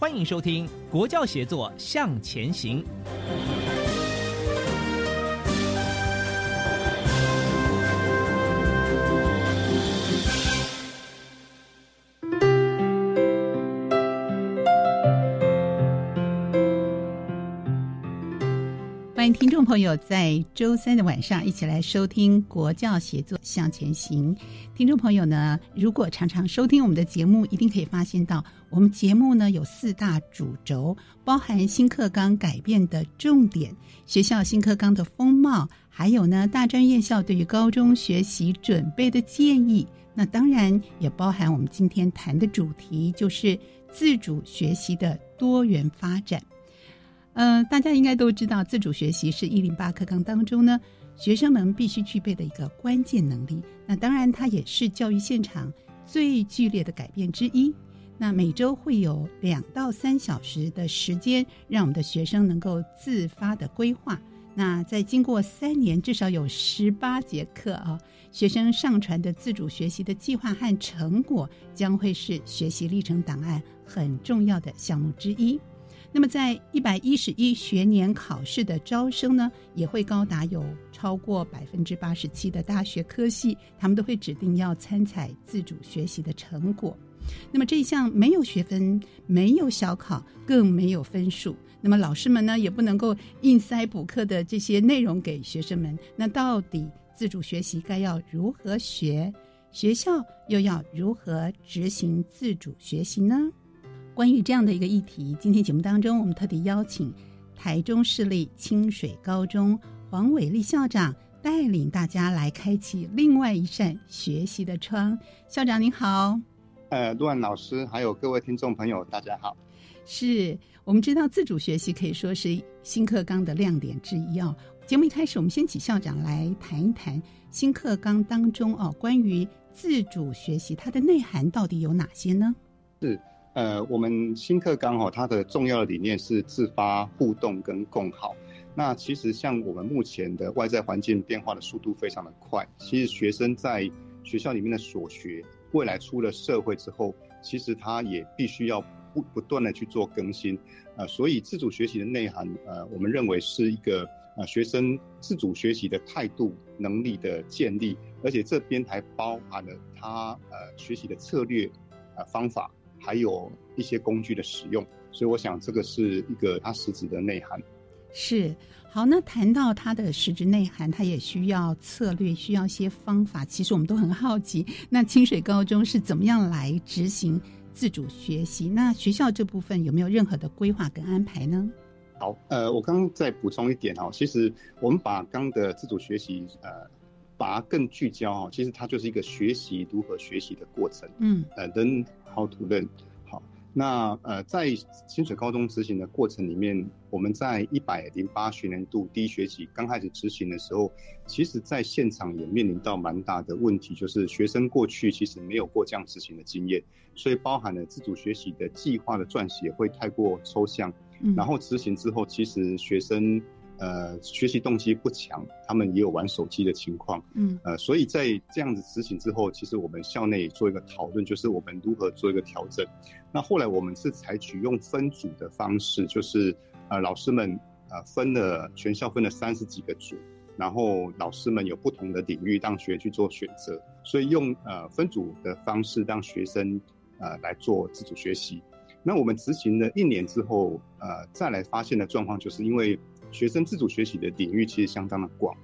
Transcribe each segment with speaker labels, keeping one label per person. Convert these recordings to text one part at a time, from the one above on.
Speaker 1: 欢迎收听《国教协作向前行》。
Speaker 2: 朋友在周三的晚上一起来收听《国教协作向前行》。听众朋友呢，如果常常收听我们的节目，一定可以发现到，我们节目呢有四大主轴，包含新课纲改变的重点、学校新课纲的风貌，还有呢大专院校对于高中学习准备的建议。那当然也包含我们今天谈的主题，就是自主学习的多元发展。呃，大家应该都知道，自主学习是一零八课纲当中呢，学生们必须具备的一个关键能力。那当然，它也是教育现场最剧烈的改变之一。那每周会有两到三小时的时间，让我们的学生能够自发的规划。那在经过三年，至少有十八节课啊，学生上传的自主学习的计划和成果，将会是学习历程档案很重要的项目之一。那么，在一百一十一学年考试的招生呢，也会高达有超过百分之八十七的大学科系，他们都会指定要参采自主学习的成果。那么这一项没有学分、没有小考、更没有分数。那么老师们呢，也不能够硬塞补课的这些内容给学生们。那到底自主学习该要如何学？学校又要如何执行自主学习呢？关于这样的一个议题，今天节目当中，我们特地邀请台中市立清水高中黄伟立校长带领大家来开启另外一扇学习的窗。校长您好，
Speaker 3: 呃，陆安老师，还有各位听众朋友，大家好。
Speaker 2: 是我们知道自主学习可以说是新课纲的亮点之一哦。节目一开始，我们先请校长来谈一谈新课纲当中哦，关于自主学习它的内涵到底有哪些呢？
Speaker 3: 是。呃，我们新课纲哈，它的重要的理念是自发互动跟共好。那其实像我们目前的外在环境变化的速度非常的快，其实学生在学校里面的所学，未来出了社会之后，其实他也必须要不不断的去做更新。呃，所以自主学习的内涵，呃，我们认为是一个呃学生自主学习的态度能力的建立，而且这边还包含了他呃学习的策略呃方法。还有一些工具的使用，所以我想这个是一个它实质的内涵。
Speaker 2: 是好，那谈到它的实质内涵，它也需要策略，需要一些方法。其实我们都很好奇，那清水高中是怎么样来执行自主学习？那学校这部分有没有任何的规划跟安排呢？
Speaker 3: 好，呃，我刚刚再补充一点哦，其实我们把刚的自主学习，呃，把它更聚焦哦，其实它就是一个学习如何学习的过程。
Speaker 2: 嗯，
Speaker 3: 呃，等。好土任，好，那呃，在清水高中执行的过程里面，我们在一百零八学年度第一学期刚开始执行的时候，其实在现场也面临到蛮大的问题，就是学生过去其实没有过这样执行的经验，所以包含了自主学习的计划的撰写会太过抽象，然后执行之后，其实学生。呃，学习动机不强，他们也有玩手机的情况。
Speaker 2: 嗯，
Speaker 3: 呃，所以在这样子执行之后，其实我们校内做一个讨论，就是我们如何做一个调整。那后来我们是采取用分组的方式，就是呃，老师们呃分了全校分了三十几个组，然后老师们有不同的领域让学去做选择，所以用呃分组的方式让学生呃来做自主学习。那我们执行了一年之后，呃再来发现的状况，就是因为学生自主学习的领域其实相当的广。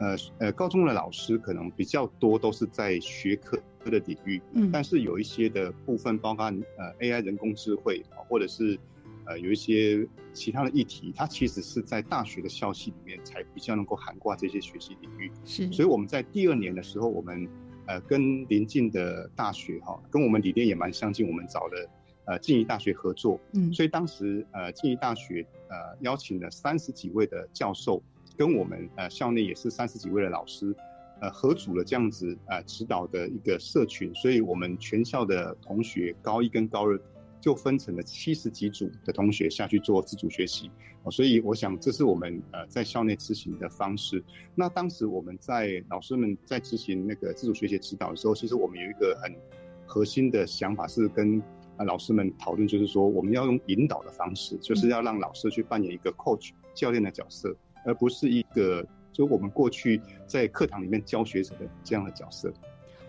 Speaker 3: 呃呃，高中的老师可能比较多都是在学科的领域，嗯，但是有一些的部分，包括呃 AI 人工智慧啊，或者是呃有一些其他的议题，它其实是在大学的校系里面才比较能够涵盖这些学习领域。
Speaker 2: 是，
Speaker 3: 所以我们在第二年的时候，我们呃跟邻近的大学哈，跟我们理念也蛮相近，我们找了呃静宜大学合作，嗯，所以当时呃静宜大学呃邀请了三十几位的教授。跟我们呃校内也是三十几位的老师，呃合组了这样子呃指导的一个社群，所以我们全校的同学高一跟高二就分成了七十几组的同学下去做自主学习，所以我想这是我们呃在校内执行的方式。那当时我们在老师们在执行那个自主学习指导的时候，其实我们有一个很核心的想法是跟啊老师们讨论，就是说我们要用引导的方式，就是要让老师去扮演一个 coach 教练的角色。而不是一个，就我们过去在课堂里面教学者的这样的角色。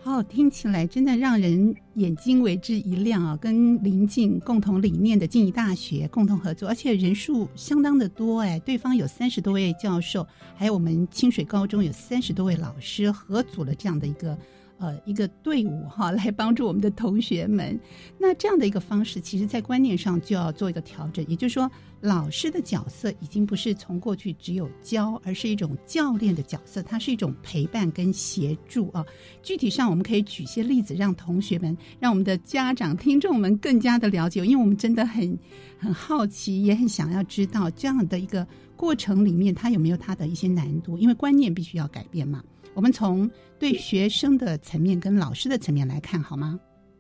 Speaker 2: 好，听起来真的让人眼睛为之一亮啊！跟临近共同理念的静宜大学共同合作，而且人数相当的多哎，对方有三十多位教授，还有我们清水高中有三十多位老师合组了这样的一个。呃，一个队伍哈，来帮助我们的同学们。那这样的一个方式，其实在观念上就要做一个调整。也就是说，老师的角色已经不是从过去只有教，而是一种教练的角色，它是一种陪伴跟协助啊。具体上，我们可以举些例子，让同学们、让我们的家长、听众们更加的了解，因为我们真的很很好奇，也很想要知道这样的一个过程里面，它有没有它的一些难度，因为观念必须要改变嘛。我们从对学生的层面跟老师的层面来看，好吗？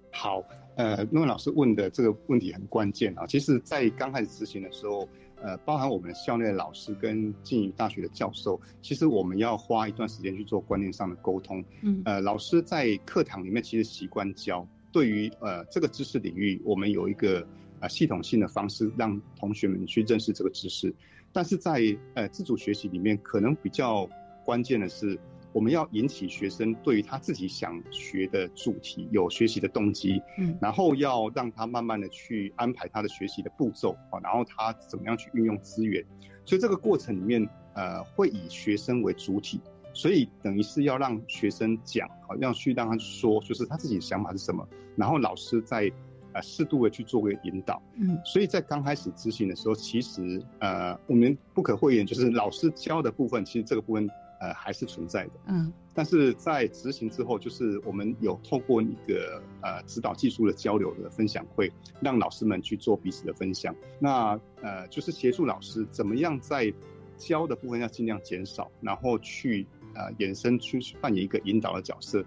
Speaker 3: 好，呃，因为老师问的这个问题很关键啊。其实，在刚开始执行的时候，呃，包含我们校内的老师跟静宜大学的教授，其实我们要花一段时间去做观念上的沟通。嗯，呃，老师在课堂里面其实习惯教，对于呃这个知识领域，我们有一个呃系统性的方式让同学们去认识这个知识。但是在呃自主学习里面，可能比较关键的是。我们要引起学生对于他自己想学的主题有学习的动机，嗯，然后要让他慢慢的去安排他的学习的步骤啊，然后他怎么样去运用资源，所以这个过程里面，呃，会以学生为主体，所以等于是要让学生讲，好，要去让他说，就是他自己的想法是什么，然后老师在呃适度的去做个引导，嗯，所以在刚开始执行的时候，其实呃我们不可讳言，就是老师教的部分，其实这个部分。呃，还是存在的，嗯，但是在执行之后，就是我们有透过一个呃指导技术的交流的分享会，让老师们去做彼此的分享。那呃，就是协助老师怎么样在教的部分要尽量减少，然后去呃衍生去扮演一个引导的角色。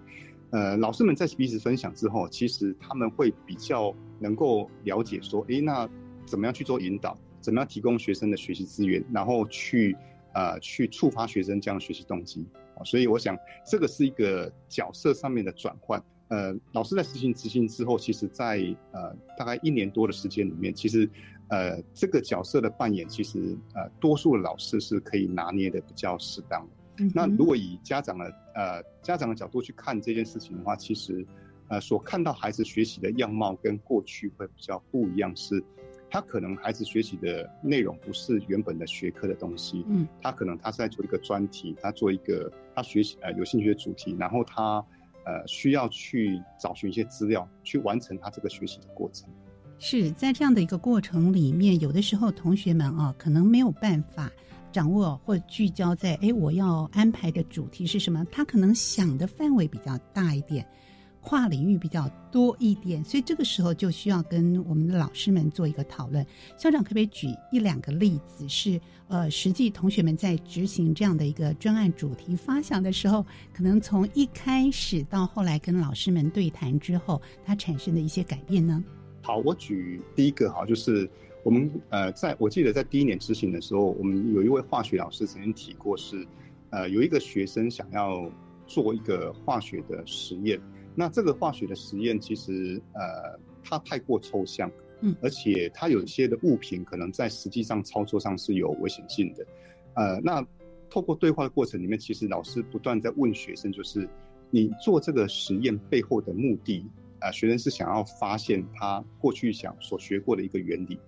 Speaker 3: 呃，老师们在彼此分享之后，其实他们会比较能够了解说，诶，那怎么样去做引导，怎么样提供学生的学习资源，然后去。呃，去触发学生这样的学习动机啊，所以我想这个是一个角色上面的转换。呃，老师在实行执行之后，其实在呃大概一年多的时间里面，其实呃这个角色的扮演，其实呃多数的老师是可以拿捏的比较适当的。那如果以家长的呃家长的角度去看这件事情的话，其实呃所看到孩子学习的样貌跟过去会比较不一样是。他可能孩子学习的内容不是原本的学科的东西，嗯，他可能他是在做一个专题，他做一个他学习呃有兴趣的主题，然后他呃需要去找寻一些资料，去完成他这个学习的过程。
Speaker 2: 是在这样的一个过程里面，有的时候同学们啊，可能没有办法掌握或聚焦在哎我要安排的主题是什么，他可能想的范围比较大一点。跨领域比较多一点，所以这个时候就需要跟我们的老师们做一个讨论。校长可不可以举一两个例子，是呃，实际同学们在执行这样的一个专案主题发想的时候，可能从一开始到后来跟老师们对谈之后，它产生的一些改变呢？
Speaker 3: 好，我举第一个哈，就是我们呃，在我记得在第一年执行的时候，我们有一位化学老师曾经提过，是呃，有一个学生想要做一个化学的实验。那这个化学的实验其实，呃，它太过抽象，
Speaker 2: 嗯，
Speaker 3: 而且它有一些的物品可能在实际上操作上是有危险性的，呃，那透过对话的过程里面，其实老师不断在问学生，就是你做这个实验背后的目的，啊，学生是想要发现他过去想所学过的一个原理。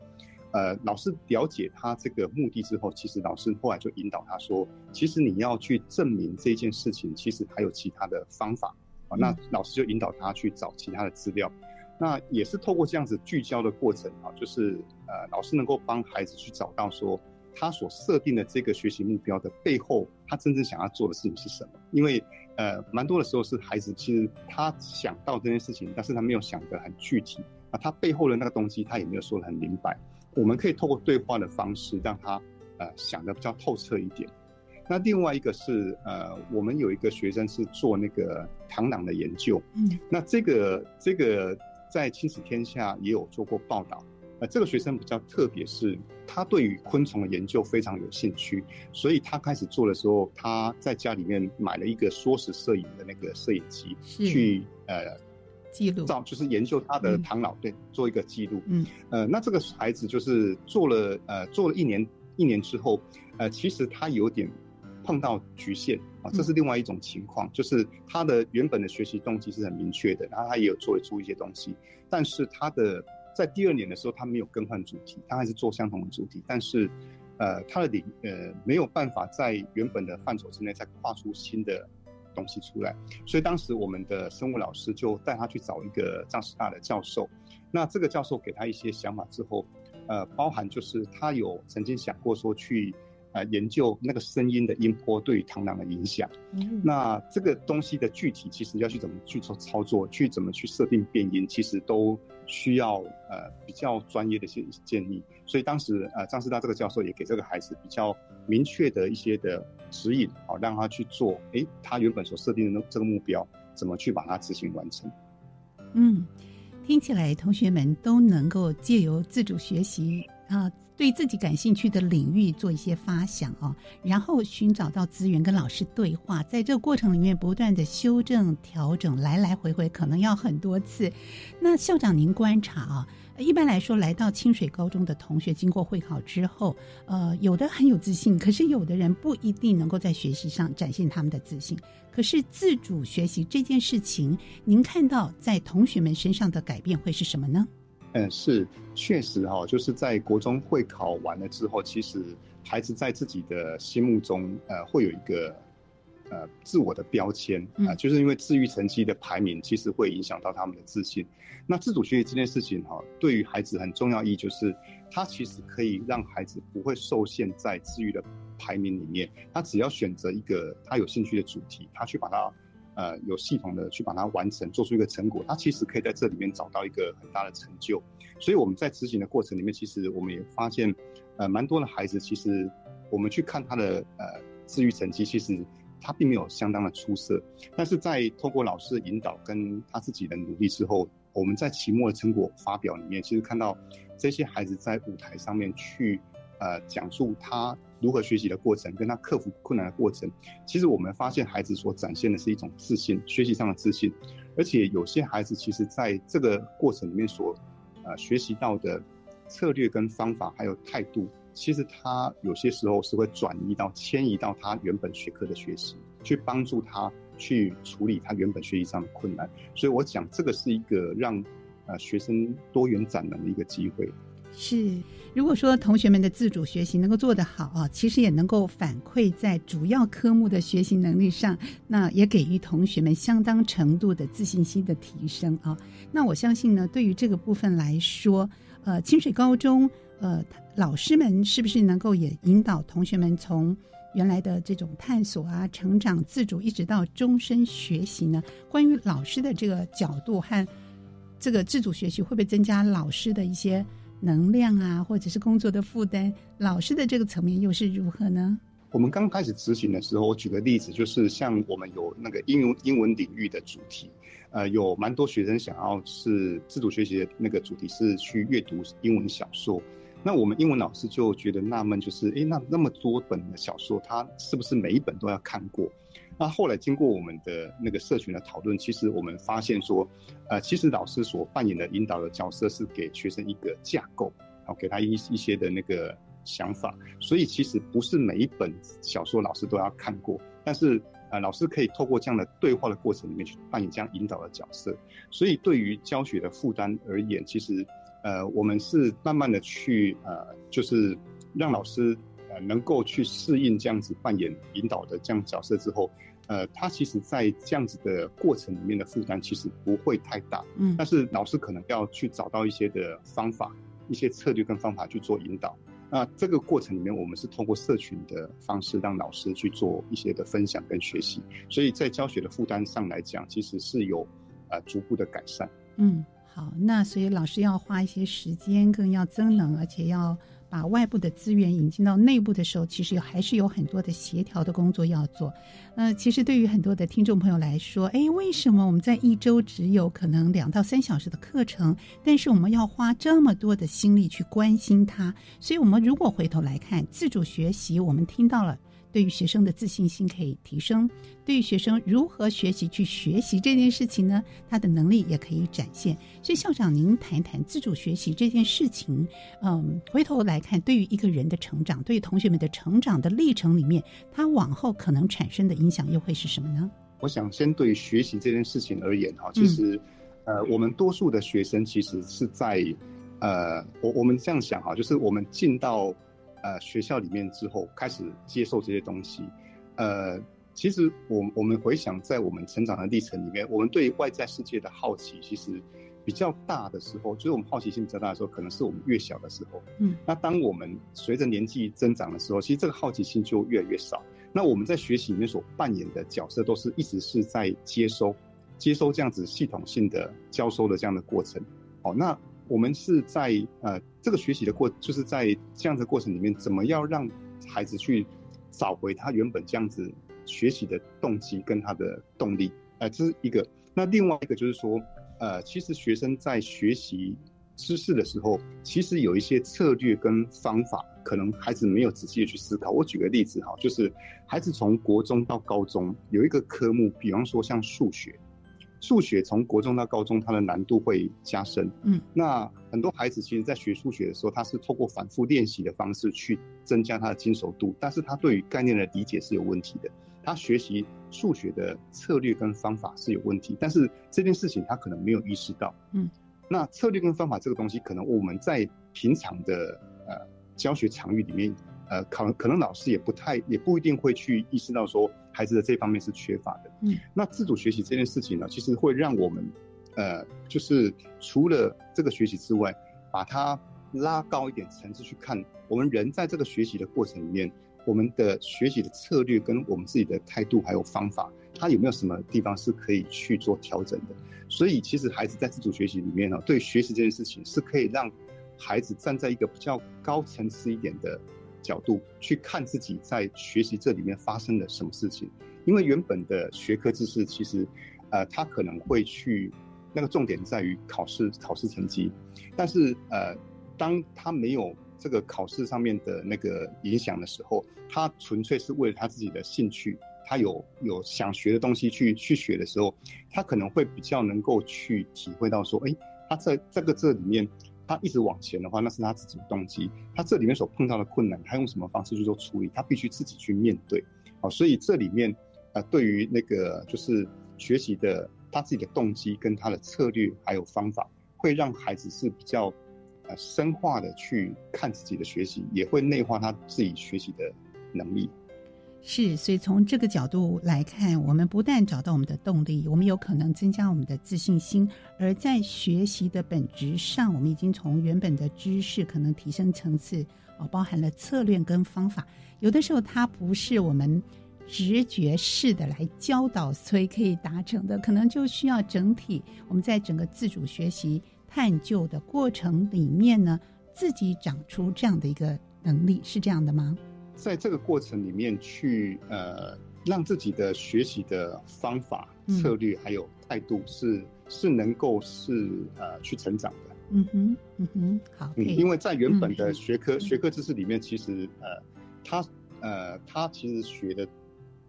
Speaker 3: 呃，老师了解他这个目的之后，其实老师后来就引导他说，其实你要去证明这件事情，其实还有其他的方法啊。那老师就引导他去找其他的资料，那也是透过这样子聚焦的过程啊，就是呃，老师能够帮孩子去找到说他所设定的这个学习目标的背后，他真正想要做的事情是什么？因为呃，蛮多的时候是孩子其实他想到这件事情，但是他没有想得很具体啊，他背后的那个东西他也没有说得很明白。我们可以透过对话的方式，让他呃想得比较透彻一点。那另外一个是呃，我们有一个学生是做那个螳螂的研究，
Speaker 2: 嗯，
Speaker 3: 那这个这个在亲子天下也有做过报道。呃，这个学生比较特别，是他对于昆虫的研究非常有兴趣，所以他开始做的时候，他在家里面买了一个缩时摄影的那个摄影机，去呃。
Speaker 2: 记录
Speaker 3: 照就是研究他的唐老，对，做一个记录。
Speaker 2: 嗯，
Speaker 3: 呃，那这个孩子就是做了呃做了一年一年之后，呃，其实他有点碰到局限啊，这是另外一种情况，就是他的原本的学习动机是很明确的，然后他也有做出一些东西，但是他的在第二年的时候，他没有更换主题，他还是做相同的主题，但是呃他的领呃没有办法在原本的范畴之内再跨出新的。东西出来，所以当时我们的生物老师就带他去找一个藏师大的教授。那这个教授给他一些想法之后，呃，包含就是他有曾经想过说去。呃，研究那个声音的音波对于螳螂的影响。嗯，那这个东西的具体，其实要去怎么去操操作，去怎么去设定变音，其实都需要呃比较专业的建建议。所以当时呃张师大这个教授也给这个孩子比较明确的一些的指引，好让他去做。哎，他原本所设定的那这个目标，怎么去把它执行完成？
Speaker 2: 嗯，听起来同学们都能够借由自主学习啊。对自己感兴趣的领域做一些发想哦，然后寻找到资源跟老师对话，在这个过程里面不断的修正调整，来来回回可能要很多次。那校长您观察啊，一般来说来到清水高中的同学，经过会考之后，呃，有的很有自信，可是有的人不一定能够在学习上展现他们的自信。可是自主学习这件事情，您看到在同学们身上的改变会是什么呢？
Speaker 3: 嗯，是确实哈，就是在国中会考完了之后，其实孩子在自己的心目中，呃，会有一个呃自我的标签啊，就是因为自愈成绩的排名，其实会影响到他们的自信。那自主学习这件事情哈，对于孩子很重要意义就是，它其实可以让孩子不会受限在自愈的排名里面，他只要选择一个他有兴趣的主题，他去把它。呃，有系统的去把它完成，做出一个成果，他其实可以在这里面找到一个很大的成就。所以我们在执行的过程里面，其实我们也发现，呃，蛮多的孩子，其实我们去看他的呃治愈成绩，其实他并没有相当的出色。但是在通过老师的引导跟他自己的努力之后，我们在期末的成果发表里面，其实看到这些孩子在舞台上面去呃讲述他。如何学习的过程，跟他克服困难的过程，其实我们发现孩子所展现的是一种自信，学习上的自信。而且有些孩子其实在这个过程里面所，呃，学习到的策略跟方法还有态度，其实他有些时候是会转移到迁移到他原本学科的学习，去帮助他去处理他原本学习上的困难。所以我讲这个是一个让呃学生多元展能的一个机会。
Speaker 2: 是，如果说同学们的自主学习能够做得好啊，其实也能够反馈在主要科目的学习能力上，那也给予同学们相当程度的自信心的提升啊。那我相信呢，对于这个部分来说，呃，清水高中呃老师们是不是能够也引导同学们从原来的这种探索啊、成长、自主，一直到终身学习呢？关于老师的这个角度和这个自主学习，会不会增加老师的一些？能量啊，或者是工作的负担，老师的这个层面又是如何呢？
Speaker 3: 我们刚开始执行的时候，我举个例子，就是像我们有那个英文英文领域的主题，呃，有蛮多学生想要是自主学习的那个主题是去阅读英文小说，那我们英文老师就觉得纳闷，就是诶，那那么多本的小说，他是不是每一本都要看过？那后来经过我们的那个社群的讨论，其实我们发现说，呃，其实老师所扮演的引导的角色是给学生一个架构，然后，给他一一些的那个想法。所以其实不是每一本小说老师都要看过，但是呃，老师可以透过这样的对话的过程里面去扮演这样引导的角色。所以对于教学的负担而言，其实呃，我们是慢慢的去呃，就是让老师呃能够去适应这样子扮演引导的这样角色之后。呃，他其实，在这样子的过程里面的负担其实不会太大，
Speaker 2: 嗯，
Speaker 3: 但是老师可能要去找到一些的方法、一些策略跟方法去做引导。那这个过程里面，我们是通过社群的方式，让老师去做一些的分享跟学习，所以在教学的负担上来讲，其实是有呃逐步的改善。
Speaker 2: 嗯，好，那所以老师要花一些时间，更要增能，而且要。把外部的资源引进到内部的时候，其实还是有很多的协调的工作要做。呃，其实对于很多的听众朋友来说，哎，为什么我们在一周只有可能两到三小时的课程，但是我们要花这么多的心力去关心它？所以，我们如果回头来看自主学习，我们听到了。对于学生的自信心可以提升，对于学生如何学习去学习这件事情呢，他的能力也可以展现。所以校长，您谈一谈自主学习这件事情。嗯，回头来看，对于一个人的成长，对于同学们的成长的历程里面，他往后可能产生的影响又会是什么呢？
Speaker 3: 我想先对于学习这件事情而言，哈，其实，呃，我们多数的学生其实是在，呃，我我们这样想哈，就是我们进到。呃，学校里面之后开始接受这些东西，呃，其实我我们回想在我们成长的历程里面，我们对外在世界的好奇其实比较大的时候，就是我们好奇心比较大的时候，可能是我们越小的时候。
Speaker 2: 嗯，
Speaker 3: 那当我们随着年纪增长的时候，其实这个好奇心就越来越少。那我们在学习里面所扮演的角色，都是一直是在接收、接收这样子系统性的教授的这样的过程。哦，那。我们是在呃这个学习的过，就是在这样的过程里面，怎么样让孩子去找回他原本这样子学习的动机跟他的动力？呃，这是一个。那另外一个就是说，呃，其实学生在学习知识的时候，其实有一些策略跟方法，可能孩子没有仔细的去思考。我举个例子哈，就是孩子从国中到高中有一个科目，比方说像数学。数学从国中到高中，它的难度会加深。
Speaker 2: 嗯，
Speaker 3: 那很多孩子其实，在学数学的时候，他是透过反复练习的方式去增加他的精熟度，但是他对于概念的理解是有问题的。他学习数学的策略跟方法是有问题，但是这件事情他可能没有意识到。
Speaker 2: 嗯，
Speaker 3: 那策略跟方法这个东西，可能我们在平常的呃教学场域里面。呃，可能可能老师也不太，也不一定会去意识到说孩子的这方面是缺乏的。
Speaker 2: 嗯，
Speaker 3: 那自主学习这件事情呢，其实会让我们，呃，就是除了这个学习之外，把它拉高一点层次去看，我们人在这个学习的过程里面，我们的学习的策略跟我们自己的态度还有方法，它有没有什么地方是可以去做调整的？所以，其实孩子在自主学习里面呢，对学习这件事情是可以让孩子站在一个比较高层次一点的。角度去看自己在学习这里面发生了什么事情，因为原本的学科知识其实，呃，他可能会去那个重点在于考试考试成绩，但是呃，当他没有这个考试上面的那个影响的时候，他纯粹是为了他自己的兴趣，他有有想学的东西去去学的时候，他可能会比较能够去体会到说，哎，他在这个这里面。他一直往前的话，那是他自己的动机。他这里面所碰到的困难，他用什么方式去做处理？他必须自己去面对。好，所以这里面，呃，对于那个就是学习的他自己的动机跟他的策略还有方法，会让孩子是比较呃深化的去看自己的学习，也会内化他自己学习的能力。
Speaker 2: 是，所以从这个角度来看，我们不但找到我们的动力，我们有可能增加我们的自信心。而在学习的本质上，我们已经从原本的知识可能提升层次，哦，包含了策略跟方法。有的时候它不是我们直觉式的来教导，所以可以达成的，可能就需要整体我们在整个自主学习探究的过程里面呢，自己长出这样的一个能力，是这样的吗？
Speaker 3: 在这个过程里面，去呃让自己的学习的方法、策略还有态度是是能够是呃去成长的。
Speaker 2: 嗯哼，嗯哼，好。嗯，
Speaker 3: 因为在原本的学科学科知识里面，其实呃他呃他其实学的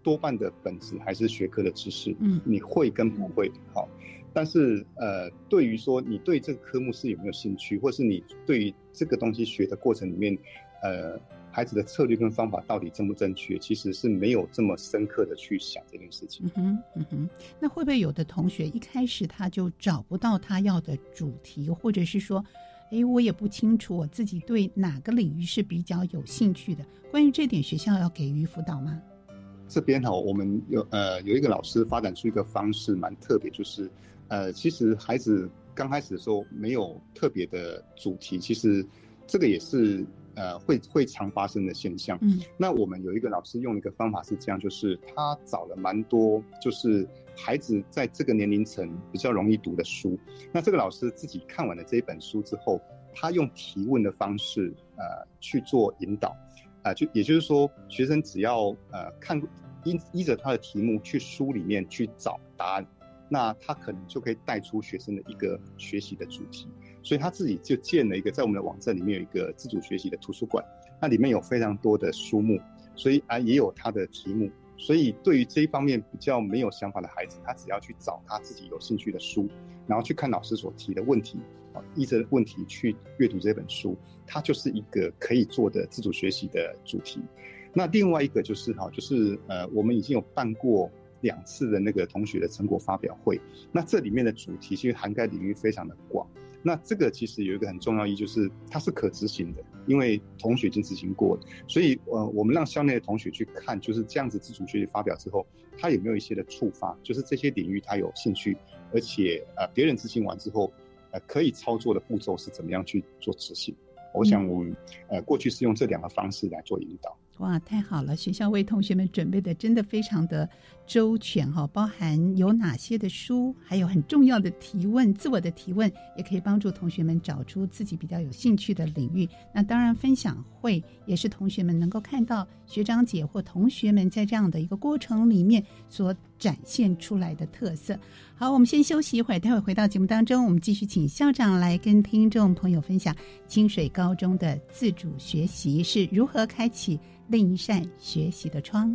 Speaker 3: 多半的本质还是学科的知识，
Speaker 2: 嗯
Speaker 3: 你会跟不会，好。但是呃，对于说你对这个科目是有没有兴趣，或是你对于这个东西学的过程里面，呃，孩子的策略跟方法到底正不正确，其实是没有这么深刻的去想这件事情。
Speaker 2: 嗯哼，嗯哼，那会不会有的同学一开始他就找不到他要的主题，或者是说，诶，我也不清楚我自己对哪个领域是比较有兴趣的？关于这点，学校要给予辅导吗？
Speaker 3: 这边哈，我们有呃有一个老师发展出一个方式，蛮特别，就是呃，其实孩子刚开始的时候没有特别的主题，其实这个也是呃会会常发生的现象。
Speaker 2: 嗯
Speaker 3: 那我们有一个老师用一个方法是这样，就是他找了蛮多就是孩子在这个年龄层比较容易读的书。那这个老师自己看完了这一本书之后，他用提问的方式呃去做引导，啊、就也就是说，学生只要呃看依依着他的题目去书里面去找答案，那他可能就可以带出学生的一个学习的主题。所以他自己就建了一个，在我们的网站里面有一个自主学习的图书馆，那里面有非常多的书目，所以啊也有他的题目。所以对于这一方面比较没有想法的孩子，他只要去找他自己有兴趣的书，然后去看老师所提的问题，啊，依着问题去阅读这本书，它就是一个可以做的自主学习的主题。那另外一个就是哈，就是呃，我们已经有办过两次的那个同学的成果发表会，那这里面的主题其实涵盖领域非常的广。那这个其实有一个很重要意义，就是它是可执行的，因为同学已经执行过了，所以呃，我们让校内的同学去看，就是这样子自主学习发表之后，他有没有一些的触发，就是这些领域他有兴趣，而且呃别人执行完之后，呃可以操作的步骤是怎么样去做执行。我想我们呃过去是用这两个方式来做引导。
Speaker 2: 哇，太好了！学校为同学们准备的真的非常的周全哈、包含有哪些的书，还有很重要的提问，自我的提问也可以帮助同学们找出自己比较有兴趣的领域。那当然，分享会也是同学们能够看到学长姐或同学们在这样的一个过程里面所展现出来的特色。好，我们先休息一会儿，待会回到节目当中，我们继续请校长来跟听众朋友分享清水高中的自主学习是如何开启另一扇学习的窗。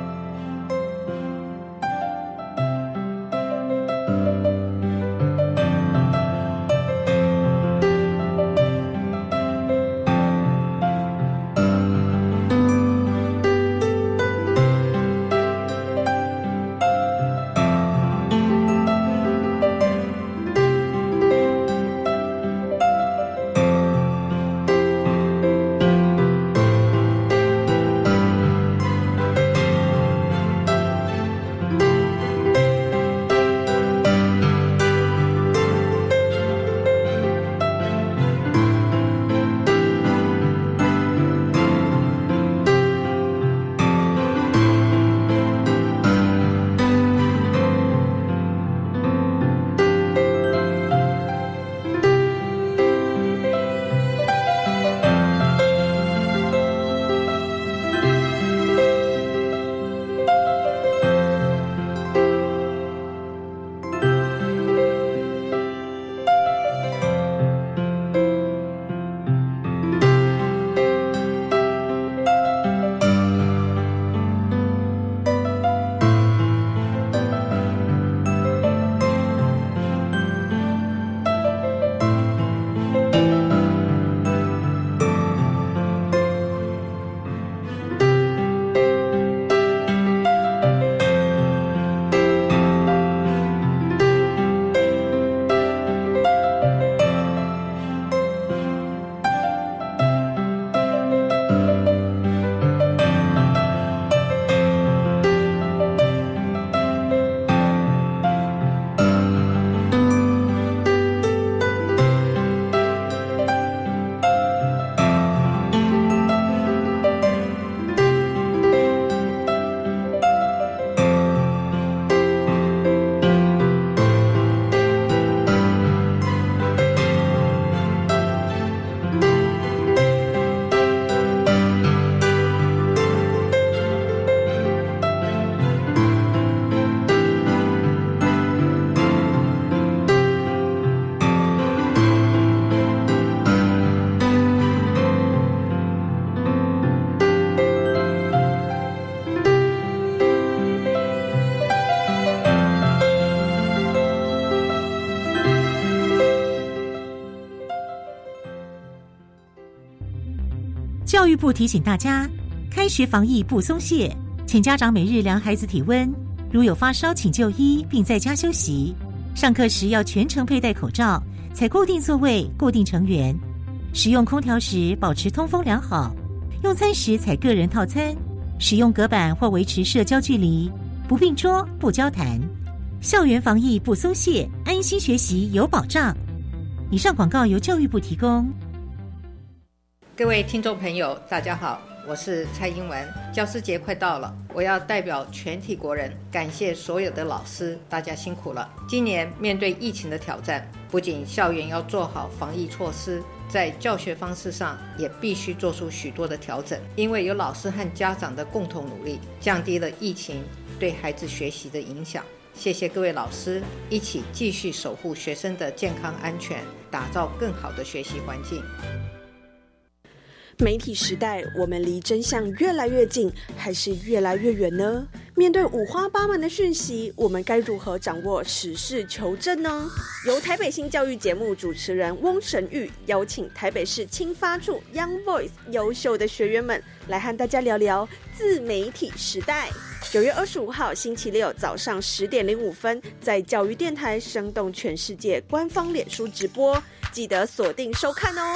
Speaker 4: 不提醒大家，开学防疫不松懈，请家长每日量孩子体温，如有发烧请就医，并在家休息。上课时要全程佩戴口罩，采固定座位、固定成员。使用空调时保持通风良好。用餐时采个人套餐，使用隔板或维持社交距离，不并桌、不交谈。校园防疫不松懈，安心学习有保障。以上广告由教育部提供。
Speaker 5: 各位听众朋友，大家好，我是蔡英文。教师节快到了，我要代表全体国人感谢所有的老师，大家辛苦了。今年面对疫情的挑战，不仅校园要做好防疫措施，在教学方式上也必须做出许多的调整。因为有老师和家长的共同努力，降低了疫情对孩子学习的影响。谢谢各位老师，一起继续守护学生的健康安全，打造更好的学习环境。
Speaker 6: 媒体时代，我们离真相越来越近，还是越来越远呢？面对五花八门的讯息，我们该如何掌握实事求证呢？由台北新教育节目主持人翁神玉邀请台北市青发处 Young Voice 优秀的学员们来和大家聊聊自媒体时代。九月二十五号星期六早上十点零五分，在教育电台生动全世界官方脸书直播，记得锁定收看哦。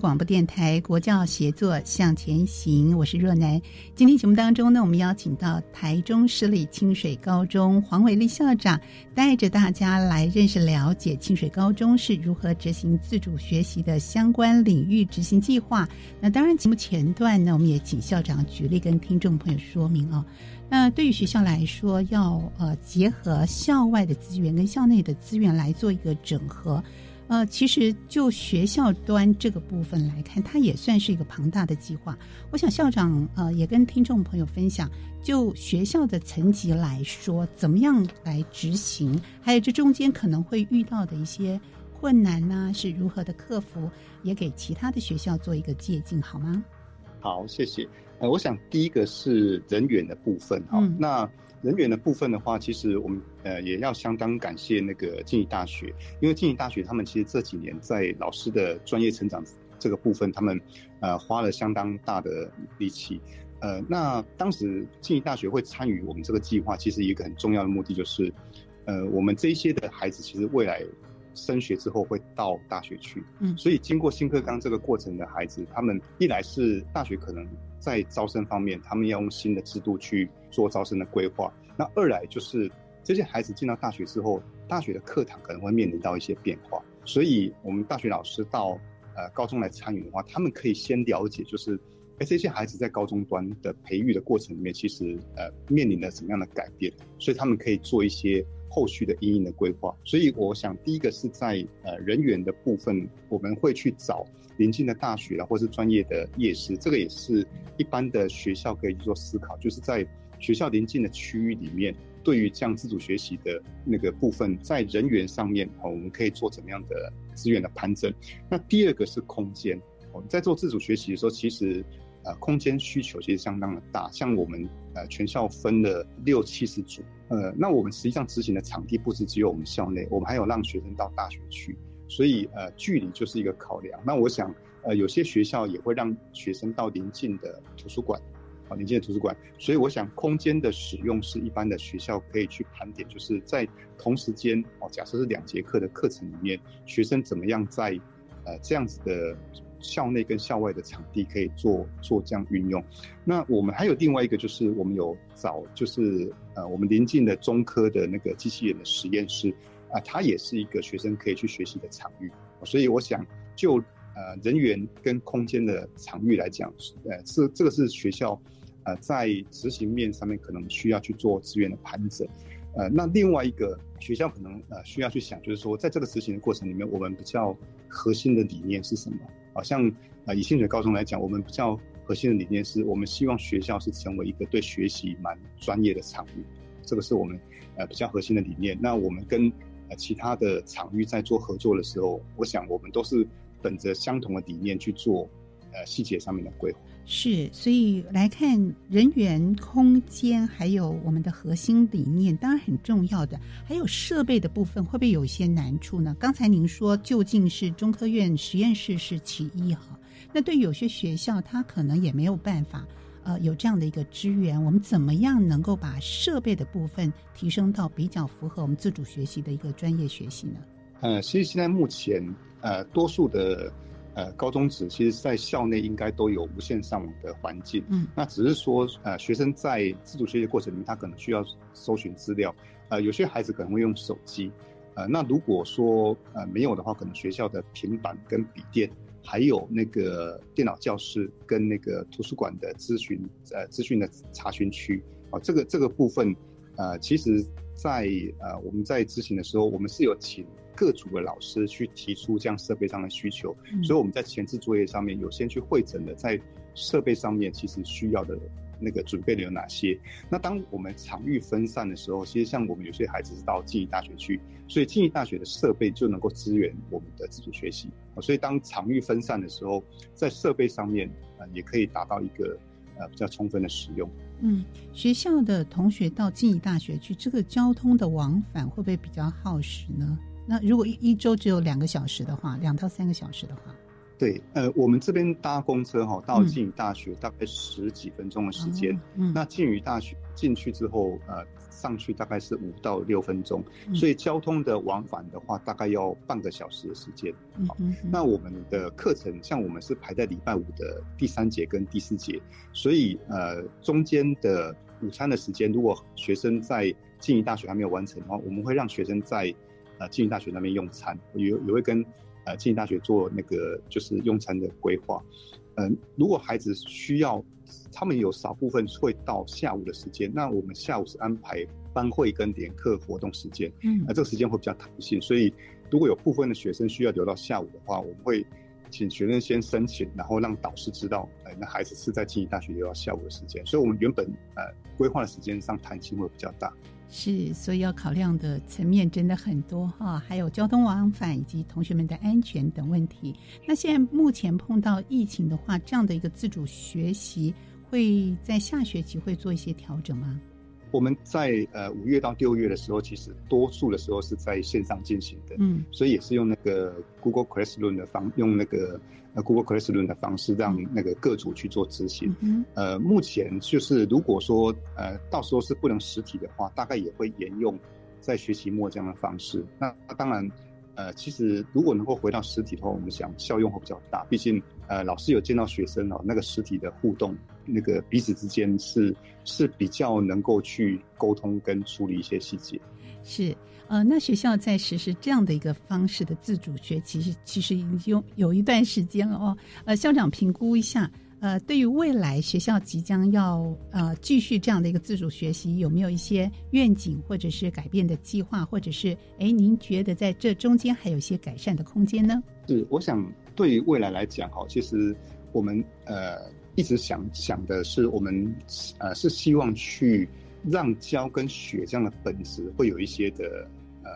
Speaker 2: 广播电台国教协作向前行，我是若楠。今天节目当中呢，我们邀请到台中市立清水高中黄伟丽校长，带着大家来认识了解清水高中是如何执行自主学习的相关领域执行计划。那当然，节目前段呢，我们也请校长举例跟听众朋友说明哦。那对于学校来说，要呃结合校外的资源跟校内的资源来做一个整合。呃，其实就学校端这个部分来看，它也算是一个庞大的计划。我想校长呃也跟听众朋友分享，就学校的层级来说，怎么样来执行，还有这中间可能会遇到的一些困难呢，是如何的克服，也给其他的学校做一个借鉴，好吗？
Speaker 3: 好，谢谢。呃，我想第一个是人员的部分哈，那。人员的部分的话，其实我们呃也要相当感谢那个静宜大学，因为静宜大学他们其实这几年在老师的专业成长这个部分，他们呃花了相当大的力气。呃，那当时静宜大学会参与我们这个计划，其实一个很重要的目的就是，呃，我们这一些的孩子其实未来升学之后会到大学去，嗯，所以经过新课纲这个过程的孩子，他们一来是大学可能。在招生方面，他们要用新的制度去做招生的规划。那二来就是这些孩子进到大学之后，大学的课堂可能会面临到一些变化。所以，我们大学老师到呃高中来参与的话，他们可以先了解，就是哎这些孩子在高中端的培育的过程里面，其实呃面临了什么样的改变，所以他们可以做一些后续的阴影的规划。所以，我想第一个是在呃人员的部分，我们会去找。临近的大学啊，或是专业的夜市，这个也是一般的学校可以做思考，就是在学校临近的区域里面，对于这样自主学习的那个部分，在人员上面，我们可以做怎么样的资源的盘整。那第二个是空间，我们在做自主学习的时候，其实呃空间需求其实相当的大，像我们呃全校分了六七十组，呃，那我们实际上执行的场地不是只有我们校内，我们还有让学生到大学去。所以，呃，距离就是一个考量。那我想，呃，有些学校也会让学生到邻近的图书馆，啊，邻近的图书馆。所以，我想空间的使用是一般的学校可以去盘点，就是在同时间，哦，假设是两节课的课程里面，学生怎么样在，呃，这样子的校内跟校外的场地可以做做这样运用。那我们还有另外一个，就是我们有找，就是呃，我们邻近的中科的那个机器人的实验室。啊，它也是一个学生可以去学习的场域。所以我想，就呃人员跟空间的场域来讲，呃，是这个是学校呃在执行面上面可能需要去做资源的盘整。呃，那另外一个学校可能呃需要去想，就是说在这个执行的过程里面，我们比较核心的理念是什么？好像呃以清水高中来讲，我们比较核心的理念是我们希望学校是成为一个对学习蛮专业的场域，这个是我们呃比较核心的理念。那我们跟呃其他的场域在做合作的时候，我想我们都是本着相同的理念去做呃细节上面的规划。
Speaker 2: 是，所以来看人员、空间，还有我们的核心理念，当然很重要的。还有设备的部分，会不会有一些难处呢？刚才您说，就近是中科院实验室是其一哈，那对有些学校，它可能也没有办法，呃，有这样的一个支援。我们怎么样能够把设备的部分提升到比较符合我们自主学习的一个专业学习呢？
Speaker 3: 呃，其实现在目前，呃，多数的。呃，高中职其实，在校内应该都有无线上网的环境。嗯，那只是说，呃，学生在自主学习过程里面，他可能需要搜寻资料。呃，有些孩子可能会用手机。呃，那如果说呃没有的话，可能学校的平板跟笔电，还有那个电脑教室跟那个图书馆的咨询呃资讯的查询区。啊，这个这个部分，呃，其实，在呃我们在执行的时候，我们是有请。各组的老师去提出这样设备上的需求，所以我们在前置作业上面有先去会诊的，在设备上面其实需要的那个准备的有哪些。那当我们场域分散的时候，其实像我们有些孩子是到静宜大学去，所以静宜大学的设备就能够支援我们的自主学习。所以当场域分散的时候，在设备上面呃也可以达到一个呃比较充分的使用。
Speaker 2: 嗯，学校的同学到静宜大学去，这个交通的往返会不会比较耗时呢？那如果一一周只有两个小时的话，两到三个小时的话，
Speaker 3: 对，呃，我们这边搭公车哈，到靖宇大学大概十几分钟的时间。嗯，那靖宇大学进去之后，呃，上去大概是五到六分钟，所以交通的往返的话，大概要半个小时的时间。好，那我们的课程像我们是排在礼拜五的第三节跟第四节，所以呃，中间的午餐的时间，如果学生在静宜大学还没有完成的话，我们会让学生在。呃，经营大学那边用餐，也也会跟呃经营大学做那个就是用餐的规划。嗯，如果孩子需要，他们有少部分会到下午的时间，那我们下午是安排班会跟联课活动时间。嗯，那这个时间会比较弹性，所以如果有部分的学生需要留到下午的话，我们会请学生先申请，然后让导师知道，呃，那孩子是在经营大学留到下午的时间，所以我们原本呃规划的时间上弹性会比较大。
Speaker 2: 是，所以要考量的层面真的很多哈，还有交通往返以及同学们的安全等问题。那现在目前碰到疫情的话，这样的一个自主学习会在下学期会做一些调整吗？
Speaker 3: 我们在呃五月到六月的时候，其实多数的时候是在线上进行的，嗯，所以也是用那个 Google Classroom 的方，用那个呃 Google Classroom 的方式，让那个各组去做执行。嗯，呃，目前就是如果说呃到时候是不能实体的话，大概也会沿用在学期末这样的方式。那当然。呃，其实如果能够回到实体的话，我们想效用会比较大。毕竟，呃，老师有见到学生哦，那个实体的互动，那个彼此之间是是比较能够去沟通跟处理一些细节。
Speaker 2: 是，呃，那学校在实施这样的一个方式的自主学，其实其实已经有有一段时间了哦。呃，校长评估一下。呃，对于未来学校即将要呃继续这样的一个自主学习，有没有一些愿景或者是改变的计划，或者是哎，您觉得在这中间还有一些改善的空间呢？
Speaker 3: 是，我想对于未来来讲，哈，其实我们呃一直想想的是，我们呃是希望去让教跟学这样的本质会有一些的呃。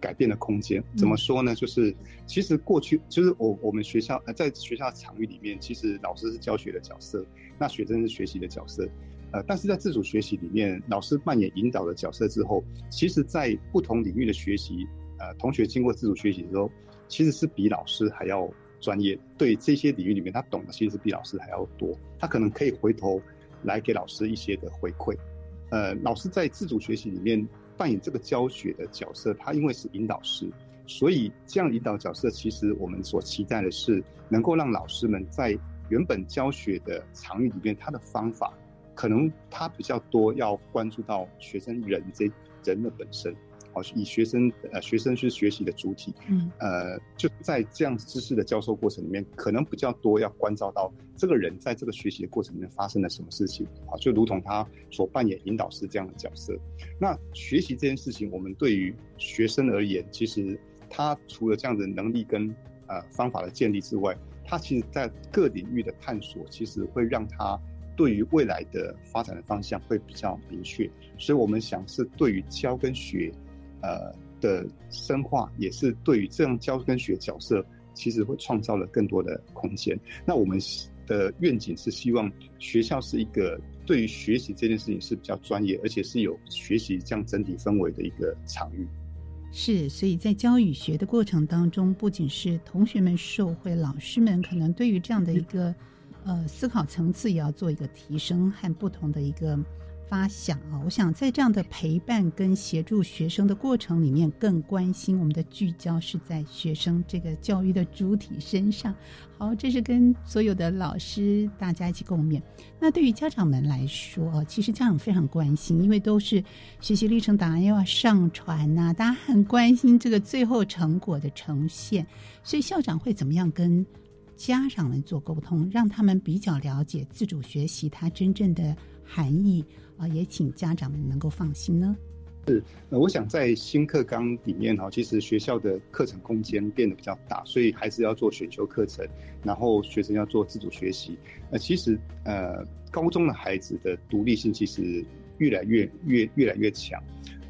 Speaker 3: 改变的空间怎么说呢？就是其实过去就是我我们学校呃在学校场域里面，其实老师是教学的角色，那学生是学习的角色，呃，但是在自主学习里面，老师扮演引导的角色之后，其实，在不同领域的学习，呃，同学经过自主学习之后，其实是比老师还要专业。对这些领域里面，他懂的其实是比老师还要多，他可能可以回头来给老师一些的回馈。呃，老师在自主学习里面。扮演这个教学的角色，他因为是引导师，所以这样引导角色，其实我们所期待的是，能够让老师们在原本教学的场域里面，他的方法可能他比较多要关注到学生人这人的本身，好，以学生呃学生是学习的主体，
Speaker 2: 嗯，
Speaker 3: 呃，就在这样知识的教授过程里面，可能比较多要关照到这个人在这个学习的过程里面发生了什么事情，啊，就如同他所扮演引导师这样的角色。那学习这件事情，我们对于学生而言，其实他除了这样的能力跟呃方法的建立之外，他其实在各领域的探索，其实会让他对于未来的发展的方向会比较明确。所以我们想是对于教跟学。呃的深化，也是对于这样教跟学角色，其实会创造了更多的空间。那我们的愿景是希望学校是一个对于学习这件事情是比较专业，而且是有学习这样整体氛围的一个场域。
Speaker 2: 是，所以在教与学的过程当中，不仅是同学们受惠，老师们可能对于这样的一个呃思考层次也要做一个提升和不同的一个。发想啊，我想在这样的陪伴跟协助学生的过程里面，更关心我们的聚焦是在学生这个教育的主体身上。好，这是跟所有的老师大家一起共勉。那对于家长们来说，其实家长非常关心，因为都是学习历程档案要上传呐，大家很关心这个最后成果的呈现。所以校长会怎么样跟家长们做沟通，让他们比较了解自主学习它真正的含义？啊，也请家长们能够放心呢。
Speaker 3: 是，呃，我想在新课纲里面哈，其实学校的课程空间变得比较大，所以还是要做选修课程，然后学生要做自主学习。呃，其实呃，高中的孩子的独立性其实越来越越越来越强。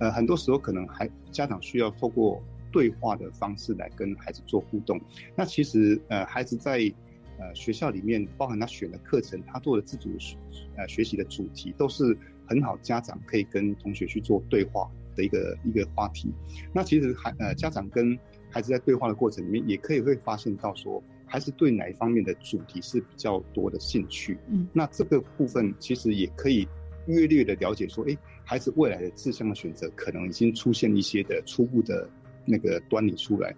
Speaker 3: 呃，很多时候可能还家长需要透过对话的方式来跟孩子做互动。那其实呃，孩子在呃学校里面，包含他选的课程，他做的自主呃学习的主题都是。很好，家长可以跟同学去做对话的一个一个话题。那其实孩呃家长跟孩子在对话的过程里面，也可以会发现到说，孩子对哪一方面的主题是比较多的兴趣。
Speaker 2: 嗯，
Speaker 3: 那这个部分其实也可以略略的了解说，哎，孩子未来的志向的选择可能已经出现一些的初步的那个端倪出来。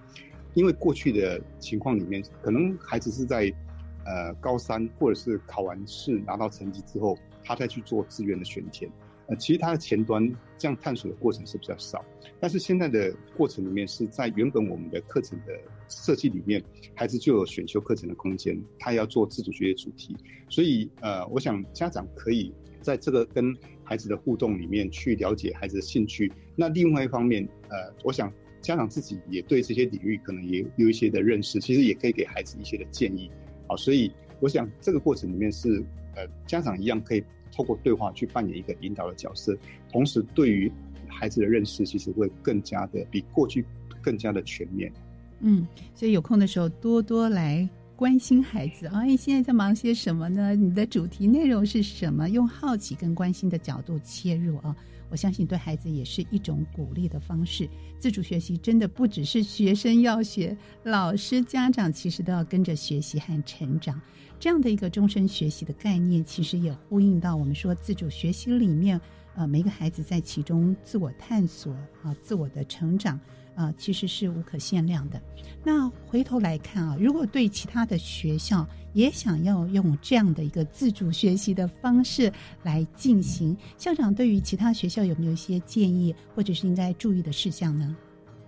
Speaker 3: 因为过去的情况里面，可能孩子是在呃高三或者是考完试拿到成绩之后。他再去做资源的选填，呃，其实他的前端这样探索的过程是比较少，但是现在的过程里面是在原本我们的课程的设计里面，孩子就有选修课程的空间，他要做自主学习主题，所以呃，我想家长可以在这个跟孩子的互动里面去了解孩子的兴趣。那另外一方面，呃，我想家长自己也对这些领域可能也有一些的认识，其实也可以给孩子一些的建议。好，所以我想这个过程里面是。呃，家长一样可以透过对话去扮演一个引导的角色，同时对于孩子的认识，其实会更加的比过去更加的全面。
Speaker 2: 嗯，所以有空的时候多多来关心孩子啊！你现在在忙些什么呢？你的主题内容是什么？用好奇跟关心的角度切入啊！我相信对孩子也是一种鼓励的方式。自主学习真的不只是学生要学，老师、家长其实都要跟着学习和成长。这样的一个终身学习的概念，其实也呼应到我们说自主学习里面，呃，每个孩子在其中自我探索啊，自我的成长啊，其实是无可限量的。那回头来看啊，如果对其他的学校也想要用这样的一个自主学习的方式来进行，校长对于其他学校有没有一些建议，或者是应该注意的事项呢？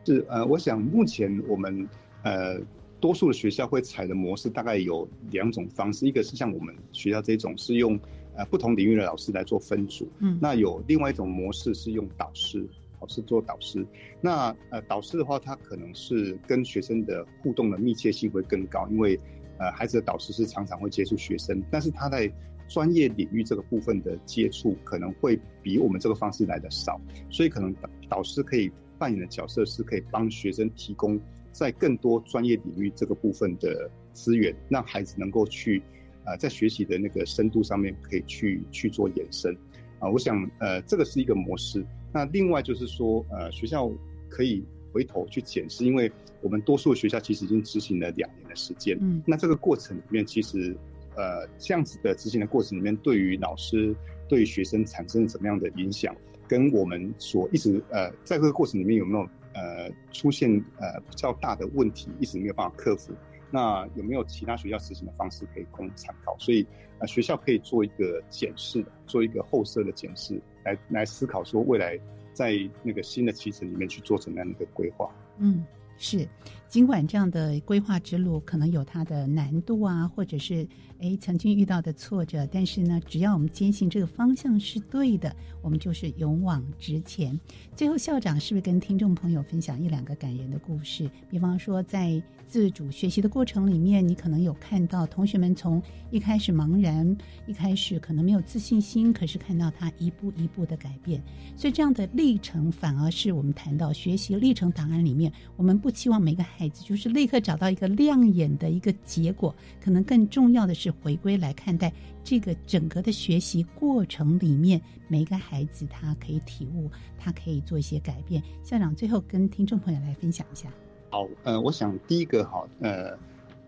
Speaker 3: 是呃，我想目前我们呃。多数的学校会采的模式大概有两种方式，一个是像我们学校这种是用呃不同领域的老师来做分组，
Speaker 2: 嗯，
Speaker 3: 那有另外一种模式是用导师，老师做导师。那呃导师的话，他可能是跟学生的互动的密切性会更高，因为呃孩子的导师是常常会接触学生，但是他在专业领域这个部分的接触可能会比我们这个方式来的少，所以可能导导师可以扮演的角色是可以帮学生提供。在更多专业领域这个部分的资源，让孩子能够去，呃，在学习的那个深度上面可以去去做延伸，啊，我想，呃，这个是一个模式。那另外就是说，呃，学校可以回头去检视，因为我们多数学校其实已经执行了两年的时间，
Speaker 2: 嗯，
Speaker 3: 那这个过程里面，其实，呃，这样子的执行的过程里面，对于老师、对于学生产生了什么样的影响，跟我们所一直，呃，在这个过程里面有没有？呃，出现呃比较大的问题，一直没有办法克服。那有没有其他学校实行的方式可以供参考？所以呃，学校可以做一个检视，做一个后设的检视，来来思考说未来在那个新的期程里面去做怎样的一个规划。
Speaker 2: 嗯，是。尽管这样的规划之路可能有它的难度啊，或者是诶曾经遇到的挫折，但是呢，只要我们坚信这个方向是对的，我们就是勇往直前。最后，校长是不是跟听众朋友分享一两个感人的故事？比方说，在自主学习的过程里面，你可能有看到同学们从一开始茫然，一开始可能没有自信心，可是看到他一步一步的改变。所以，这样的历程反而是我们谈到学习历程档案里面，我们不期望每个孩子就是立刻找到一个亮眼的一个结果，可能更重要的是回归来看待这个整个的学习过程里面，每个孩子他可以体悟，他可以做一些改变。校长最后跟听众朋友来分享一下。
Speaker 3: 好，呃，我想第一个哈，呃，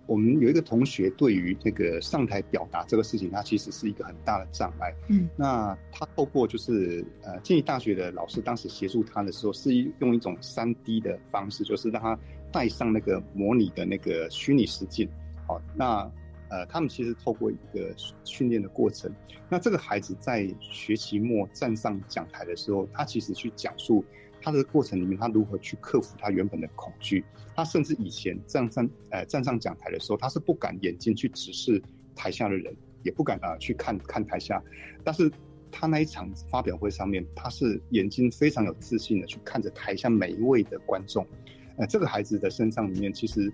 Speaker 3: 我们有一个同学对于这个上台表达这个事情，他其实是一个很大的障碍。
Speaker 2: 嗯，
Speaker 3: 那他透过就是呃，建议大学的老师当时协助他的时候，是用一种三 D 的方式，就是让他带上那个模拟的那个虚拟实境。好，那呃，他们其实透过一个训练的过程，那这个孩子在学期末站上讲台的时候，他其实去讲述。他的过程里面，他如何去克服他原本的恐惧？他甚至以前站上呃站上讲台的时候，他是不敢眼睛去直视台下的人，也不敢啊去看看台下。但是他那一场发表会上面，他是眼睛非常有自信的去看着台下每一位的观众。呃，这个孩子的身上里面其实。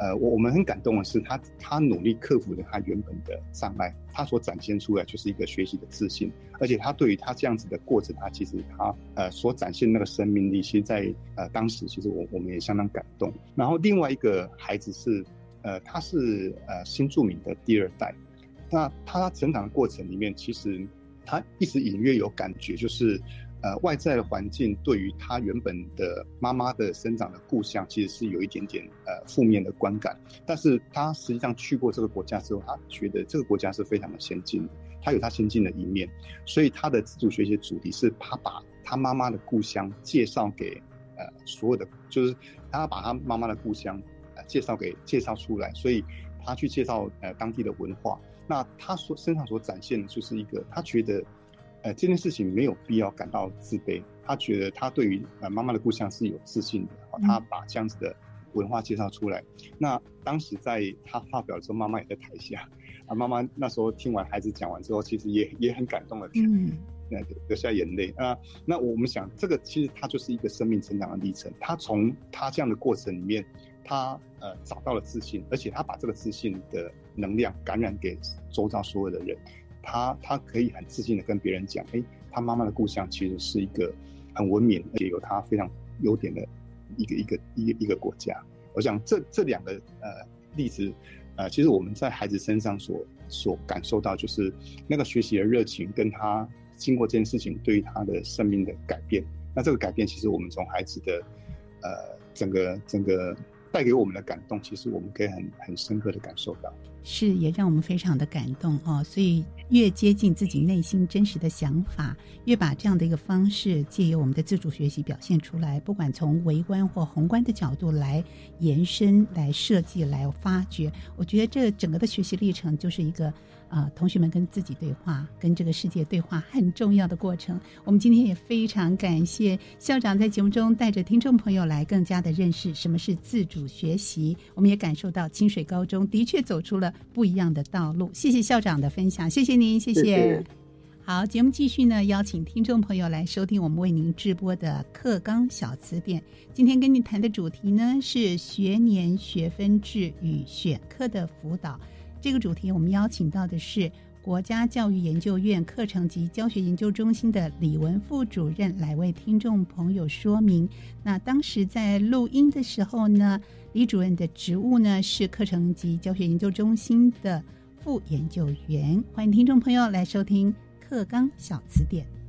Speaker 3: 呃，我我们很感动的是，他他努力克服了他原本的障碍，他所展现出来就是一个学习的自信，而且他对于他这样子的过程，他其实他呃所展现那个生命力，其实在呃当时其实我我们也相当感动。然后另外一个孩子是呃他是呃新著名的第二代，那他成长的过程里面，其实他一直隐约有感觉就是。呃，外在的环境对于他原本的妈妈的生长的故乡，其实是有一点点呃负面的观感。但是他实际上去过这个国家之后，他觉得这个国家是非常的先进的，他有他先进的一面。所以他的自主学习主题是他把他妈妈的故乡介绍给呃所有的，就是他把他妈妈的故乡呃介绍给介绍出来。所以他去介绍呃当地的文化。那他所身上所展现的就是一个他觉得。呃，这件事情没有必要感到自卑。他觉得他对于呃妈妈的故乡是有自信的。他把这样子的文化介绍出来。那当时在他发表的时候，妈妈也在台下。啊，妈妈那时候听完孩子讲完之后，其实也也很感动的，嗯，流下眼泪啊。那我们想，这个其实他就是一个生命成长的历程。他从他这样的过程里面，他呃找到了自信，而且他把这个自信的能量感染给周遭所有的人。他他可以很自信的跟别人讲，哎，他妈妈的故乡其实是一个很文明而且有他非常优点的一个一个一个一个国家。我想这这两个呃例子，呃，其实我们在孩子身上所所感受到，就是那个学习的热情，跟他经过这件事情对于他的生命的改变。那这个改变，其实我们从孩子的呃整个整个带给我们的感动，其实我们可以很很深刻的感受到。
Speaker 2: 是，也让我们非常的感动哦。所以越接近自己内心真实的想法，越把这样的一个方式借由我们的自主学习表现出来。不管从微观或宏观的角度来延伸、来设计、来发掘，我觉得这整个的学习历程就是一个。啊，同学们跟自己对话，跟这个世界对话很重要的过程。我们今天也非常感谢校长在节目中带着听众朋友来更加的认识什么是自主学习。我们也感受到清水高中的确走出了不一样的道路。谢谢校长的分享，谢谢您，谢谢。好，节目继续呢，邀请听众朋友来收听我们为您直播的课纲小词典。今天跟你谈的主题呢是学年学分制与选课的辅导。这个主题，我们邀请到的是国家教育研究院课程及教学研究中心的李文副主任来为听众朋友说明。那当时在录音的时候呢，李主任的职务呢是课程及教学研究中心的副研究员。欢迎听众朋友来收听课纲小词典。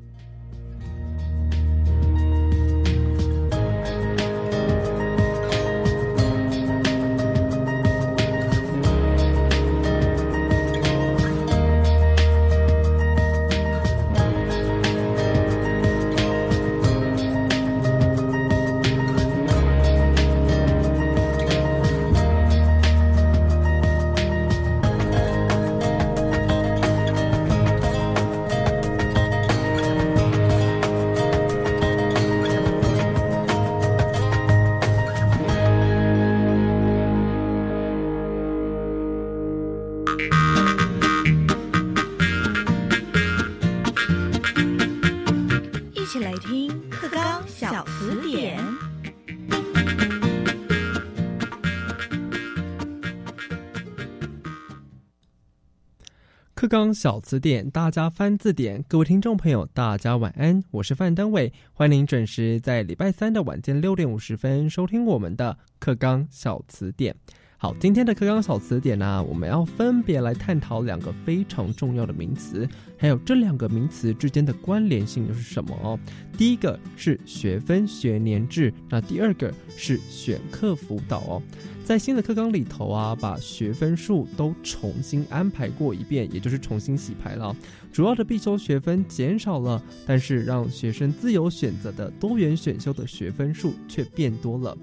Speaker 7: 纲小词典，
Speaker 8: 大家翻字典。各位听众朋友，大家晚安，我是范登伟，欢迎您准时在礼拜三的晚间六点五十分收听我们的课纲小词典。好，今天的课纲小词典呢，我们要分别来探讨两个非常重要的名词，还有这两个名词之间的关联性又是什么哦？第一个是学分学年制，那第二个是选课辅导哦。在新的课纲里头啊，把学分数都重新安排过一遍，也就是重新洗牌了。主要的必修学分减少了，但是让学生自由选择的多元选修的学分数却变多了。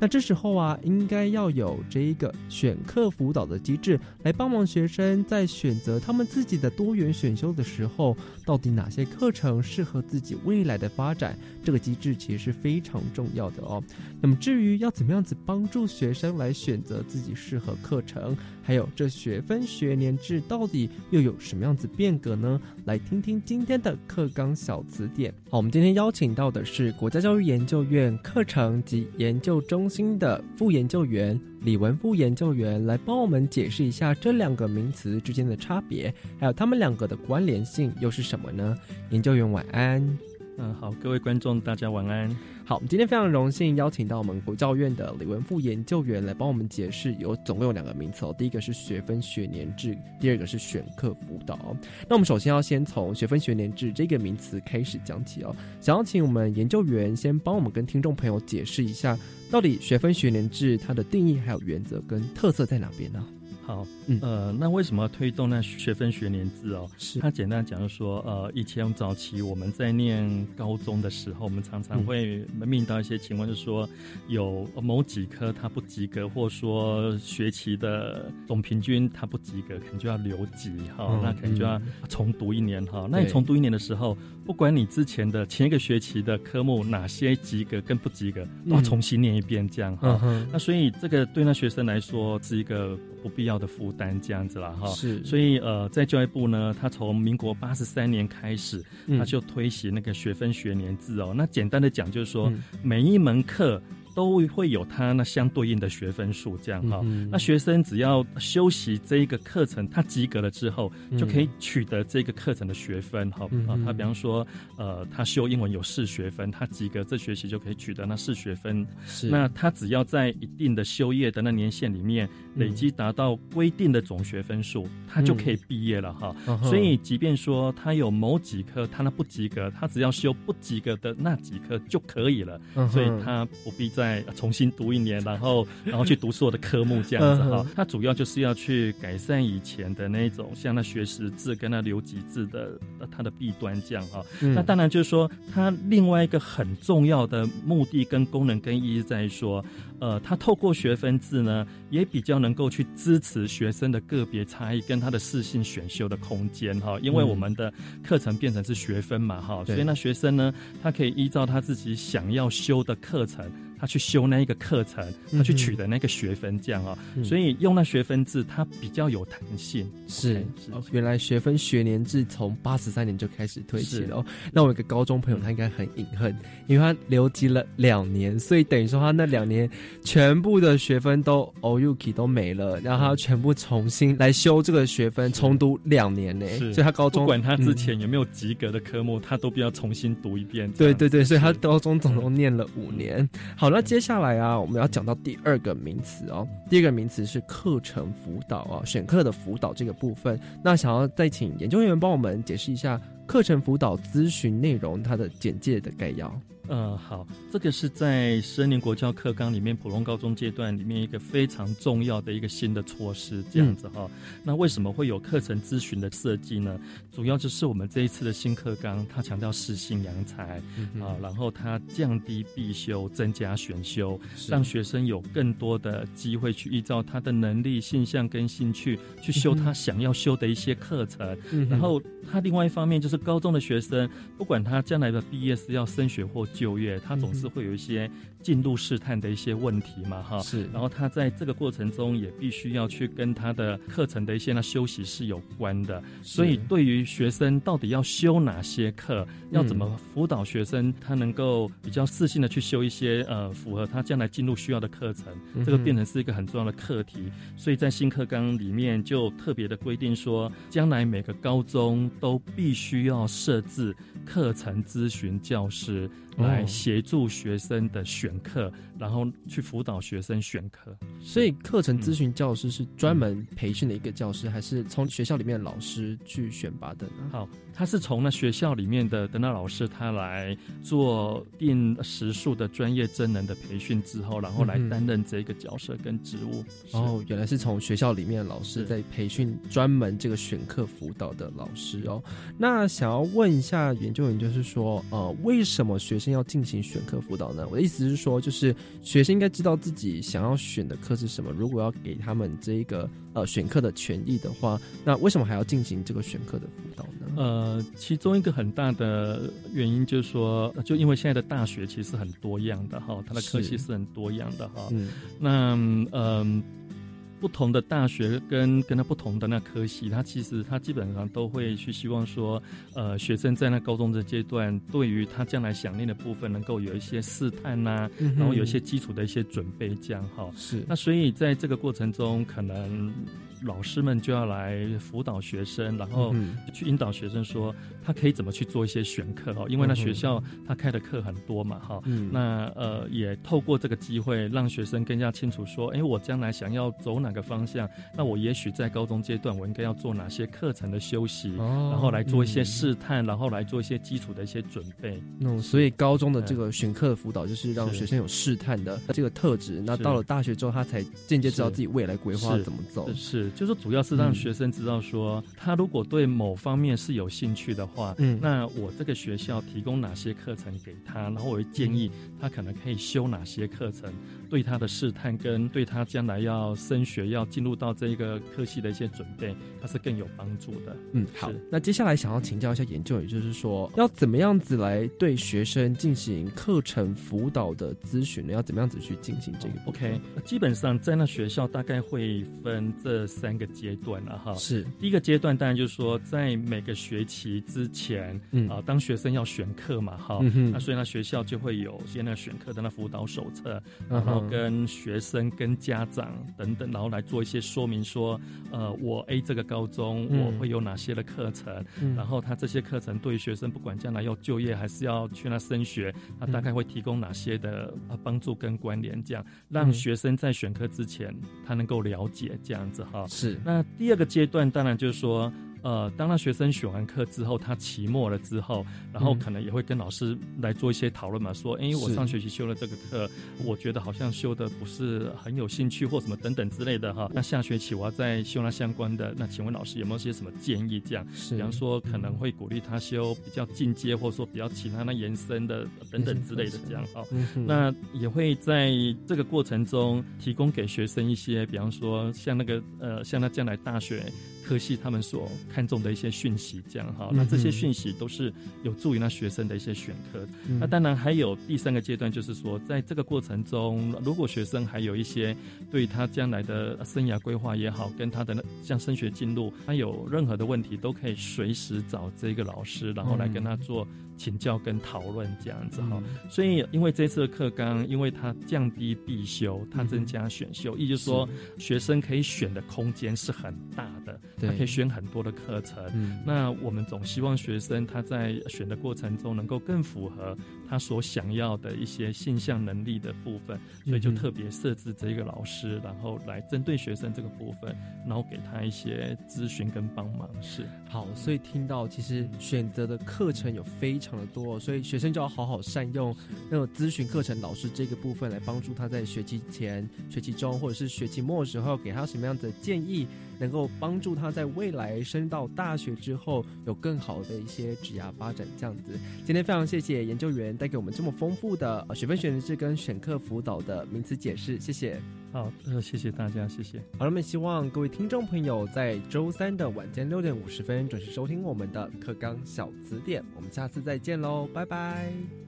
Speaker 8: 那这时候啊，应该要有这一个选课辅导的机制，来帮忙学生在选择他们自己的多元选修的时候，到底哪些课程适合自己未来的发展？这个机制其实是非常重要的哦。那么至于要怎么样子帮助学生来选择自己适合课程，还有这学分学年制到底又有什么样子变革呢？来听听今天的课纲小词典。好，我们今天邀请到的是国家教育研究院课程及研究中心的副研究员李文副研究员，来帮我们解释一下这两个名词之间的差别，还有他们两个的关联性又是什么呢？研究员晚安。
Speaker 9: 嗯，好，各位观众，大家晚安。
Speaker 8: 好，我们今天非常荣幸邀请到我们国教院的李文富研究员来帮我们解释，有总共有两个名词哦。第一个是学分学年制，第二个是选课辅导。那我们首先要先从学分学年制这个名词开始讲起哦。想要请我们研究员先帮我们跟听众朋友解释一下，到底学分学年制它的定义还有原则跟特色在哪边呢？
Speaker 9: 好，呃，那为什么要推动那学分学年制哦？
Speaker 8: 是。
Speaker 9: 它简单讲就说，呃，以前早期我们在念高中的时候，我们常常会面临到一些情况，就是说有某几科它不及格，或说学期的总平均它不及格，可能就要留级哈，那可能就要重读一年哈。那你重读一年的时候，不管你之前的前一个学期的科目哪些及格跟不及格，都要重新念一遍这样哈。那所以这个对那学生来说是一个不必要的负担这样子了哈。
Speaker 8: 是，
Speaker 9: 所以呃，在教育部呢，他从民国八十三年开始，他就推行那个学分学年制哦。那简单的讲就是说，每一门课。都会有它那相对应的学分数，这样哈。那学生只要修习这一个课程，他及格了之后，就可以取得这个课程的学分，哈啊。他比方说，呃，他修英文有四学分，他及格这学期就可以取得那四学分。
Speaker 8: 是。
Speaker 9: 那他只要在一定的修业的那年限里面累积达到规定的总学分数，他就可以毕业了哈。所以，即便说他有某几科他那不及格，他只要修不及格的那几科就可以了。所以他不必再。再重新读一年，然后然后去读所有的科目这样子哈。它主要就是要去改善以前的那种像那学识字跟那留级字的它的弊端这样哈。那当然就是说，它另外一个很重要的目的跟功能跟意义在说。呃，他透过学分制呢，也比较能够去支持学生的个别差异跟他的适性选修的空间哈，因为我们的课程变成是学分嘛哈，所以那学生呢，他可以依照他自己想要修的课程，他去修那一个课程，他去取得那个学分这样啊，所以用那学分制，它比较有弹性。
Speaker 8: 是是，原来学分学年制从八十三年就开始推起了哦。那我有个高中朋友，他应该很隐恨，因为他留级了两年，所以等于说他那两年。全部的学分都 OUK 都没了，然后他全部重新来修这个学分，重读两年呢。所以他高中
Speaker 9: 不管他之前有没有及格的科目，他都必要重新读一遍。
Speaker 8: 对对对，所以他高中总共念了五年。好，那接下来啊，我们要讲到第二个名词哦。第二个名词是课程辅导啊，选课的辅导这个部分。那想要再请研究员帮我们解释一下课程辅导咨询内容，它的简介的概要。
Speaker 9: 呃，好，这个是在十二年国教课纲里面，普通高中阶段里面一个非常重要的一个新的措施，这样子哈。那为什么会有课程咨询的设计呢？主要就是我们这一次的新课纲，它强调适性扬才啊，然后它降低必修，增加选修，让学生有更多的机会去依照他的能力、性向跟兴趣去修他想要修的一些课程。然后他另外一方面就是高中的学生，不管他将来的毕业是要升学或就业，他总是会有一些。进入试探的一些问题嘛，哈，
Speaker 8: 是。
Speaker 9: 然后他在这个过程中也必须要去跟他的课程的一些那休息是有关的，所以对于学生到底要修哪些课，要怎么辅导学生，他能够比较自信的去修一些呃符合他将来进入需要的课程，这个变成是一个很重要的课题。所以在新课纲里面就特别的规定说，将来每个高中都必须要设置课程咨询教师。来协助学生的选课，然后去辅导学生选课。
Speaker 8: 所以，课程咨询教师是专门培训的一个教师，还是从学校里面的老师去选拔的呢？
Speaker 9: 好，他是从那学校里面的的那老师，他来做定时数的专业真人的培训之后，然后来担任这个角色跟职务。
Speaker 8: 哦，原来是从学校里面的老师在培训专门这个选课辅导的老师哦。那想要问一下研究员，就是说，呃，为什么学生要进行选课辅导呢？我的意思是说，就是学生应该知道自己想要选的课是什么。如果要给他们这一个呃选课的权益的话，那为什么还要进行这个选课的辅导呢？
Speaker 9: 呃，其中一个很大的原因就是说，就因为现在的大学其实很多样的哈，它的科系是很多样的哈。嗯，那嗯。不同的大学跟跟他不同的那科系，他其实他基本上都会去希望说，呃，学生在那高中的阶段，对于他将来想念的部分，能够有一些试探呐，然后有一些基础的一些准备，这样哈。
Speaker 8: 是。
Speaker 9: 那所以在这个过程中，可能。老师们就要来辅导学生，然后去引导学生说他可以怎么去做一些选课哦，因为那学校他开的课很多嘛哈。嗯那呃也透过这个机会让学生更加清楚说，哎，我将来想要走哪个方向，那我也许在高中阶段我应该要做哪些课程的休息，然后来做一些试探，然后来做一些基础的一些准备。
Speaker 8: 嗯，所以高中的这个选课辅导就是让学生有试探的这个特质，那到了大学之后他才间接知道自己未来规划怎么走。
Speaker 9: 是。就是主要是让学生知道说，他如果对某方面是有兴趣的话，嗯，那我这个学校提供哪些课程给他，然后我会建议他可能可以修哪些课程，对他的试探跟对他将来要升学要进入到这一个科系的一些准备，他是更有帮助的。
Speaker 8: 嗯，好，那接下来想要请教一下研究，也就是说，要怎么样子来对学生进行课程辅导的咨询呢？要怎么样子去进行这个
Speaker 9: ？OK，基本上在那学校大概会分这。三个阶段了哈，
Speaker 8: 是
Speaker 9: 第一个阶段，当然就是说，在每个学期之前，嗯啊，当学生要选课嘛，哈，那所以呢，学校就会有些那选课的那辅导手册，然后跟学生、跟家长等等，然后来做一些说明，说，呃，我 A 这个高中我会有哪些的课程，然后他这些课程对于学生不管将来要就业还是要去那升学，他大概会提供哪些的帮助跟关联，这样让学生在选课之前他能够了解这样子哈。
Speaker 8: 是，
Speaker 9: 那第二个阶段当然就是说。呃，当他学生选完课之后，他期末了之后，然后可能也会跟老师来做一些讨论嘛，说，哎，我上学期修了这个课，我觉得好像修的不是很有兴趣或什么等等之类的哈。那下学期我要再修那相关的，那请问老师有没有些什么建议？这样，比方说可能会鼓励他修比较进阶，或者说比较其他那延伸的等等之类的这样哈。那也会在这个过程中提供给学生一些，比方说像那个呃，像他将来大学。科系他们所看重的一些讯息，这样哈，那这些讯息都是有助于那学生的一些选科。那当然还有第三个阶段，就是说在这个过程中，如果学生还有一些对他将来的生涯规划也好，跟他的像升学进入，他有任何的问题，都可以随时找这个老师，然后来跟他做。请教跟讨论这样子哈，所以因为这次的课纲，因为它降低必修，它增加选修，也就是说学生可以选的空间是很大的，他可以选很多的课程。那我们总希望学生他在选的过程中能够更符合他所想要的一些性向能力的部分，所以就特别设置这个老师，然后来针对学生这个部分，然后给他一些咨询跟帮忙。是
Speaker 8: 好，所以听到其实选择的课程有非。常的多，所以学生就要好好善用那种咨询课程老师这个部分来帮助他在学期前、学期中或者是学期末的时候，给他什么样的建议，能够帮助他在未来升到大学之后有更好的一些职涯发展。这样子，今天非常谢谢研究员带给我们这么丰富的学分选择制跟选课辅导的名词解释，谢谢。
Speaker 9: 好，呃，谢谢大家，谢谢。
Speaker 8: 好了，我们希望各位听众朋友在周三的晚间六点五十分准时收听我们的课纲小词典。我们下次再见喽，拜拜。